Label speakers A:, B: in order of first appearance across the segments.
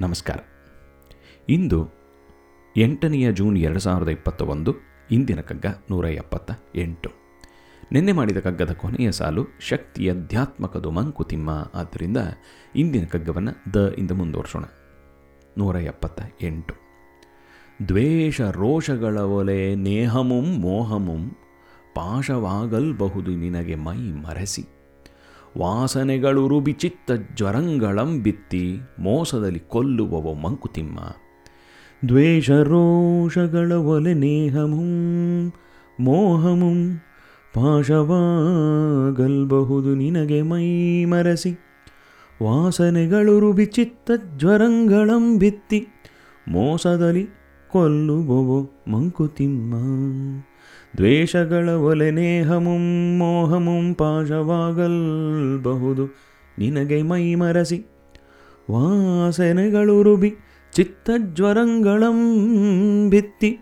A: ನಮಸ್ಕಾರ. ಇಂದು ಎಂಟನೆಯ ಜೂನ್ ಎರಡು ಸಾವಿರದ ಇಪ್ಪತ್ತ ಒಂದು ಇಂದಿನ ಕಗ್ಗ ನೂರ ಎಪ್ಪತ್ತ ಎಂಟು. ನಿನ್ನೆ ಮಾಡಿದ ಕಗ್ಗದ ಕೊನೆಯ ಸಾಲು ಶಕ್ತಿ ಅಧ್ಯಾತ್ಮಕದು ಮಂಕುತಿಮ್ಮ ಆದ್ದರಿಂದ ಇಂದಿನ ಕಗ್ಗವನ್ನು ದ ಇಂದ ಮುಂದುವರ್ಸೋಣ. ನೂರ ಎಪ್ಪತ್ತ ಎಂಟು. ದ್ವೇಷ ರೋಷಗಳ ಒಲೆ ನೇಹಮುಂ ಮೋಹಮುಂ ಪಾಶವಾಗಲ್ಬಹುದು ನಿನಗೆ ಮೈ ಮರೆಸಿ. ವಾಸನೆಗಳು ಚಿತ್ತ ಜ್ವರಂಗಳಂ ಬಿತ್ತಿ ಮೋಸದಲ್ಲಿ ಕೊಲ್ಲುವವ ಮಂಕುತಿಮ್ಮ. ದ್ವೇಷ ರೋಷಗಳ ಒಲೆ ನೇಹಮುಂ, ಮೋಹಮುಂ, ಪಾಶವಾಗಲ್ಬಹುದು ನಿನಗೆ ಮೈ ಮರಸಿ. ವಾಸನೆಗಳು ರುಬಿಚಿತ್ತ ಜ್ವರಂಗಳಂ ಬಿತ್ತಿ ಮೋಸದಲ್ಲಿ ಕೊಲ್ಲುವವೋ ಮಂಕುತಿಮ್ಮ. ದ್ವೇಷಗಳ ಒಲೆ ನೇಹಮುಂ, ಮೋಹಮುಂ ಪಾಶವಾಗಲ್ಬಹುದು ನಿನಗೆ ಮೈ ಮರಸಿ ರುಬಿ ಚಿತ್ತಜ್ವರಂಗಳಂ ಭಿತ್ತಿ.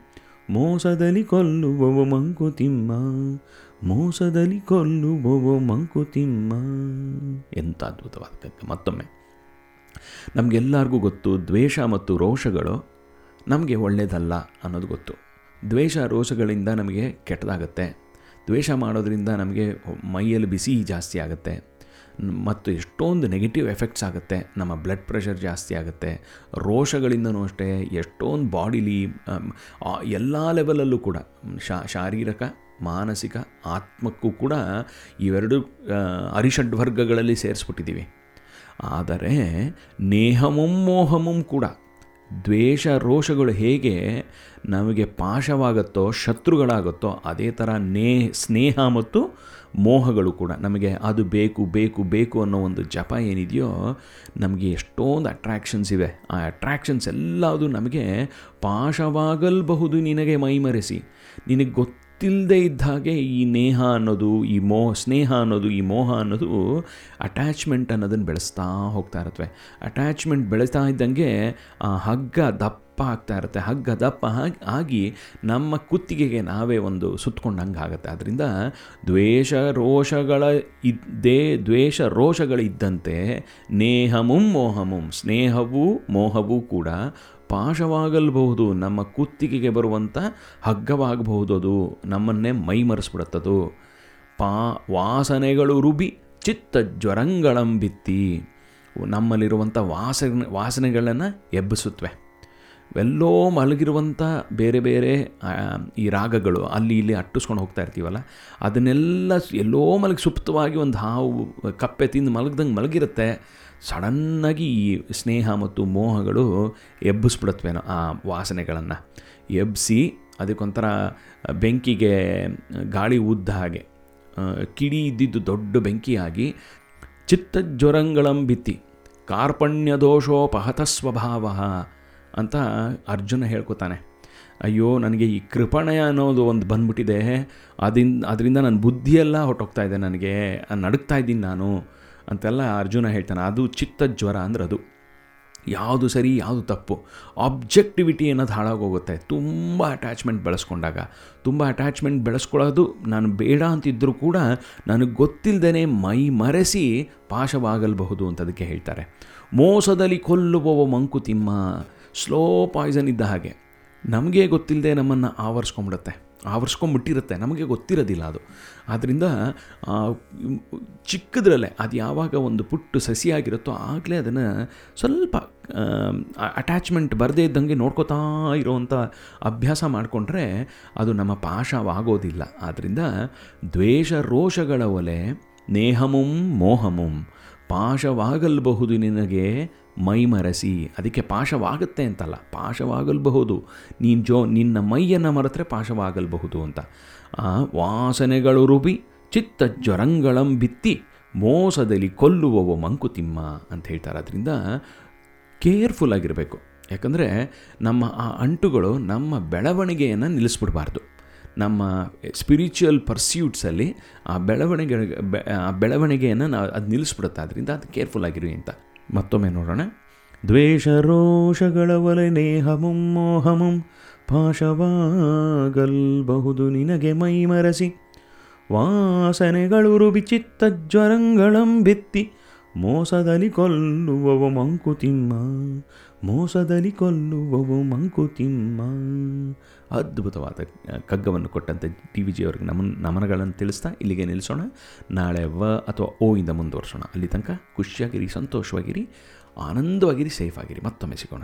A: ಮೋಸದಲ್ಲಿ ಕೊಲ್ಲುವವು ಮಂಕುತಿಮ್ಮ ಮೋಸದಲ್ಲಿ ಕೊಲ್ಲುವವು ಮಂಕುತಿಮ್ಮ ಎಂಥ ಅದ್ಭುತವಾದ ಕಥೆ. ಮತ್ತೊಮ್ಮೆ. ನಮಗೆಲ್ಲರಿಗೂ ಗೊತ್ತು, ದ್ವೇಷ ಮತ್ತು ರೋಷಗಳು ನಮಗೆ ಒಳ್ಳೆಯದಲ್ಲ ಅನ್ನೋದು ಗೊತ್ತು. ದ್ವೇಷ ರೋಷಗಳಿಂದ ನಮಗೆ ಕೆಟ್ಟದಾಗತ್ತೆ. ದ್ವೇಷ ಮಾಡೋದರಿಂದ ನಮಗೆ ಮೈಯಲ್ಲಿ ಬಿಸಿ ಜಾಸ್ತಿ ಆಗುತ್ತೆ. ಮತ್ತು ಎಷ್ಟೊಂದು ನೆಗೆಟಿವ್ ಎಫೆಕ್ಟ್ಸ್ ಆಗುತ್ತೆ. ನಮ್ಮ ಬ್ಲಡ್ ಪ್ರೆಷರ್ ಜಾಸ್ತಿ ಆಗುತ್ತೆ. ರೋಷಗಳಿಂದನೂ ಅಷ್ಟೇ ಎಷ್ಟೊಂದು ಬಾಡಿಲಿ ಎಲ್ಲ ಲೆವೆಲಲ್ಲೂ ಕೂಡ ಶಾರೀರಿಕ, ಮಾನಸಿಕ, ಆತ್ಮಕ್ಕೂ ಕೂಡ ಇವೆರಡು ಅರಿಷಡ್ ವರ್ಗಗಳಲ್ಲಿ ಸೇರಿಸ್ಬಿಟ್ಟಿದ್ದೀವಿ. ಆದರೆ, ನೇಹಮಂ ಮೋಹಮಂ ಕೂಡ ದ್ವೇಷ ರೋಷಗಳು ಹೇಗೆ ನಮಗೆ ಪಾಶವಾಗುತ್ತೋ, ಶತ್ರುಗಳಾಗುತ್ತೋ, ಅದೇ ಥರ ನೇ, ಸ್ನೇಹ ಮತ್ತು ಮೋಹಗಳು ಕೂಡ. ನಮಗೆ ಅದು ಬೇಕು ಬೇಕು ಬೇಕು ಅನ್ನೋ ಒಂದು ಜಪ ಏನಿದೆಯೋ, ನಮಗೆ ಎಷ್ಟೊಂದು ಅಟ್ರ್ಯಾಕ್ಷನ್ಸ್ ಇವೆ. ಆ ಅಟ್ರ್ಯಾಕ್ಷನ್ಸ್ ಎಲ್ಲದು ನಮಗೆ ಪಾಶವಾಗಲ್ಬಹುದು ನಿನಗೆ ಮೈಮರೆಸಿ. ನಿನಗೆ ಗೊತ್ತಿಲ್ಲದೆ ಇದ್ದ ಹಾಗೆ ಈ ನೇಹ ಅನ್ನೋದು, ಈ ಮೋ, ಸ್ನೇಹ ಅನ್ನೋದು, ಈ ಮೋಹ ಅನ್ನೋದು ಅಟ್ಯಾಚ್ಮೆಂಟ್ ಅನ್ನೋದನ್ನು ಬೆಳೆಸ್ತಾ ಹೋಗ್ತಾ ಇರುತ್ತವೆ ಅಟ್ಯಾಚ್ಮೆಂಟ್ ಬೆಳೆಸ್ತಾ ಇದ್ದಂಗೆ ಆ ಹಗ್ಗ ದಪ್ಪ ಆಗ್ತಾ ಇರುತ್ತೆ. ಹಗ್ಗ ದಪ್ಪ ಆಗಿ ನಮ್ಮ ಕುತ್ತಿಗೆಗೆ ನಾವೇ ಒಂದು ಸುತ್ತಕೊಂಡಂಗೆ ಆಗುತ್ತೆ. ಅದರಿಂದ ದ್ವೇಷ ರೋಷಗಳ ಇದ್ದೇ, ದ್ವೇಷ ರೋಷಗಳಿದ್ದಂತೆ ನೇಹಮುಂ ಮೋಹಮುಂ, ಸ್ನೇಹವೂ ಮೋಹವೂ ಕೂಡ ಪಾಶವಾಗಲ್ಬಹುದು, ನಮ್ಮ ಕುತ್ತಿಗೆಗೆ ಬರುವಂಥ ಹಗ್ಗವಾಗಬಹುದು ಅದು, ನಮ್ಮನ್ನೇ ಮೈಮರೆಸ್ಬಿಡುತ್ತದು. ಪಾ, ವಾಸನೆಗಳು ರುಬಿ, ಚಿತ್ತ ಜ್ವರಂಗಳಂಬಿತ್ತಿ. ನಮ್ಮಲ್ಲಿರುವಂಥ ವಾಸನೆ, ವಾಸನೆಗಳನ್ನು ಎಬ್ಬಿಸುತ್ತವೆ ಎಲ್ಲೋ ಮಲಗಿರುವಂಥ ಬೇರೆ ಬೇರೆ ಈ ರಾಗಗಳು, ಅಲ್ಲಿ ಇಲ್ಲಿ ಅಟ್ಟಿಸ್ಕೊಂಡು ಹೋಗ್ತಾ ಇರ್ತೀವಲ್ಲ, ಅದನ್ನೆಲ್ಲ ಎಲ್ಲೋ ಮಲಗಿ ಸುಪ್ತವಾಗಿ ಒಂದು ಹಾವು, ಕಪ್ಪೆ ತಿಂದು ಮಲಗ್ದಂಗೆ ಮಲಗಿರುತ್ತೆ. ಸಡನ್ನಾಗಿ ಈ ಸ್ನೇಹ ಮತ್ತು ಮೋಹಗಳು ಎಬ್ಬಿಸ್ಬಿಡತ್ವೇನೋ ಆ ವಾಸನೆಗಳನ್ನು. ಎಬ್ಬಿಸಿ ಅದಕ್ಕೊಂಥರ ಬೆಂಕಿಗೆ ಗಾಳಿ ಉದ್ದ ಹಾಗೆ ಕಿಡಿ ಇದ್ದಿದ್ದು ದೊಡ್ಡ ಬೆಂಕಿಯಾಗಿ ಚಿತ್ತಜ್ವರಂಗಳಂಬಿತ್ತಿ ಕಾರ್ಪಣ್ಯ ದೋಷೋಪಹತ ಸ್ವಭಾವ ಅಂತ ಅರ್ಜುನ ಹೇಳ್ಕೊತಾನೆ. ಅಯ್ಯೋ, ನನಗೆ ಈ ಕೃಪಣಯ ಅನ್ನೋದು ಒಂದು ಬಂದ್ಬಿಟ್ಟಿದೆ. ಅದರಿಂದ ಅದರಿಂದ ನನ್ನ ಬುದ್ಧಿಯೆಲ್ಲ ಹೊಟ್ಟೋಗ್ತಾ ಇದೆ ನನಗೆ. ನಡುಗ್ತಾ ಇದ್ದೀನಿ ನಾನು. ಅಂತೆಲ್ಲ ಅರ್ಜುನ ಹೇಳ್ತಾನೆ. ಅದು ಚಿತ್ತ ಜ್ವರ ಅಂದ್ರೆ ಅದು ಯಾವುದು ಸರಿ, ಯಾವುದು ತಪ್ಪು. ಆಬ್ಜೆಕ್ಟಿವಿಟಿ ಅನ್ನೋದು ಹಾಳಾಗೋಗುತ್ತೆ. ತುಂಬ ಅಟ್ಯಾಚ್ಮೆಂಟ್ ಬೆಳೆಸ್ಕೊಂಡಾಗ. ತುಂಬ ಅಟ್ಯಾಚ್ಮೆಂಟ್ ಬೆಳೆಸ್ಕೊಳ್ಳೋದು ನಾನು ಬೇಡ ಅಂತಿದ್ದರೂ ಕೂಡ ನನಗೆ ಗೊತ್ತಿಲ್ಲದೇ ಮೈ ಮರೆಸಿ ಪಾಶವಾಗಲ್ಬಹುದು ಅಂತ ಅದಕ್ಕೆ ಹೇಳ್ತಾರೆ. ಮೋಸದಲ್ಲಿ ಕೊಲ್ಲುವವ ಮಂಕುತಿಮ್ಮ. ಸ್ಲೋ ಪಾಯ್ಸನ್ ಇದ್ದ ಹಾಗೆ. ನಮಗೆ ಗೊತ್ತಿಲ್ಲದೆ ನಮ್ಮನ್ನು ಆವರಿಸ್ಕೊಂಬಿಡುತ್ತೆ ಆವರಿಸ್ಕೊಂಬಿಟ್ಟಿರುತ್ತೆ. ನಮಗೆ ಗೊತ್ತಿರೋದಿಲ್ಲ ಅದು. ಆದ್ದರಿಂದ ಚಿಕ್ಕದ್ರಲ್ಲೇ, ಅದು ಯಾವಾಗ ಒಂದು ಪುಟ್ಟು ಸಸಿಯಾಗಿರುತ್ತೋ ಆಗಲೇ ಅದನ್ನು ಸ್ವಲ್ಪ ಅಟ್ಯಾಚ್ಮೆಂಟ್ ಬರದೇ ಇದ್ದಂಗೆ ನೋಡ್ಕೋತಾ ಇರೋವಂಥ ಅಭ್ಯಾಸ ಮಾಡಿಕೊಂಡ್ರೆ ಅದು ನಮ್ಮ ಪಾಶವಾಗೋದಿಲ್ಲ. ಆದ್ದರಿಂದ ದ್ವೇಷ ರೋಷಗಳ ಒಲೆ, ನೇಹಮುಂ ಮೋಹಮುಂ, ಪಾಶವಾಗಲ್ಬಹುದು ನಿನಗೆ ಮೈಮರೆಸಿ, ಅದಕ್ಕೆ ಪಾಶವಾಗುತ್ತೆ ಅಂತಲ್ಲ, ಪಾಶವಾಗಲ್ಬಹುದು. ನೀನು ಜೋ, ನಿನ್ನ ಮೈಯನ್ನು ಮರೆತರೆ ಪಾಶವಾಗಲ್ಬಹುದು ಅಂತ. ಆ ವಾಸನೆಗಳು ರುಬಿ, ಚಿತ್ತ ಜ್ವರಂಗಳಂ ಬಿತ್ತಿ ಮೋಸದಲ್ಲಿ ಕೊಲ್ಲುವವ ಮಂಕುತಿಮ್ಮ ಅಂತ ಹೇಳ್ತಾರೆ. ಅದರಿಂದ ಕೇರ್ಫುಲ್ ಆಗಿರಬೇಕು. ಯಾಕಂದರೆ ನಮ್ಮ ಆ ಅಂಟುಗಳು ನಮ್ಮ ಬೆಳವಣಿಗೆಯನ್ನು ನಿಲ್ಲಿಸ್ಬಿಡಬಾರ್ದು. ನಮ್ಮ ಸ್ಪಿರಿಚುವಲ್ ಪರ್ಸ್ಯೂಟ್ಸಲ್ಲಿ ಆ ಬೆಳವಣಿಗೆ, ಆ ಬೆಳವಣಿಗೆಯನ್ನು ನಾವು ಅದು ನಿಲ್ಲಿಸ್ಬಿಡುತ್ತೆ. ಅದರಿಂದ ಅದು ಕೇರ್ಫುಲ್ ಆಗಿರಿ ಅಂತ. ಮತ್ತೊಮ್ಮೆ ನೋಡೋಣ. ದ್ವೇಷ ರೋಷಗಳ ಒಲೆ ನೇಹಮುಂ ಮೋಹಮುಂ ಪಾಶವಾಗಲ್ಬಹುದು ನಿನಗೆ ಮೈಮರಸಿ. ವಾಸನೆಗಳು ರುಬಿಚಿತ್ತ ಜ್ವರಂಗಳಂ ಬಿತ್ತಿ ಮೋಸದಲ್ಲಿ ಕೊಲ್ಲುವವ ಮಂಕುತಿಮ್ಮ ಮೋಸದಲ್ಲಿ ಕೊಲ್ಲುವವ ಮಂಕುತಿಮ್ಮ ಅದ್ಭುತವಾದ ಕಗ್ಗವನ್ನು ಕೊಟ್ಟಂತೆ ಟಿ ವಿ ಜಿಯವ್ರಿಗೆ ನಮನ್ ನಮನಗಳನ್ನು ತಿಳಿಸ್ತಾ ಇಲ್ಲಿಗೆ ನಿಲ್ಲಿಸೋಣ. ನಾಳೆ ವ ಅಥವಾ ಓ ಇಂದ ಮುಂದುವರ್ಸೋಣ. ಅಲ್ಲಿ ತನಕ ಖುಷಿಯಾಗಿರಿ, ಸಂತೋಷವಾಗಿರಿ, ಆನಂದವಾಗಿರಿ ಸೇಫ್ ಆಗಿರಿ ಮತ್ತೊಮ್ಮೆ ಸಿಗೋಣ.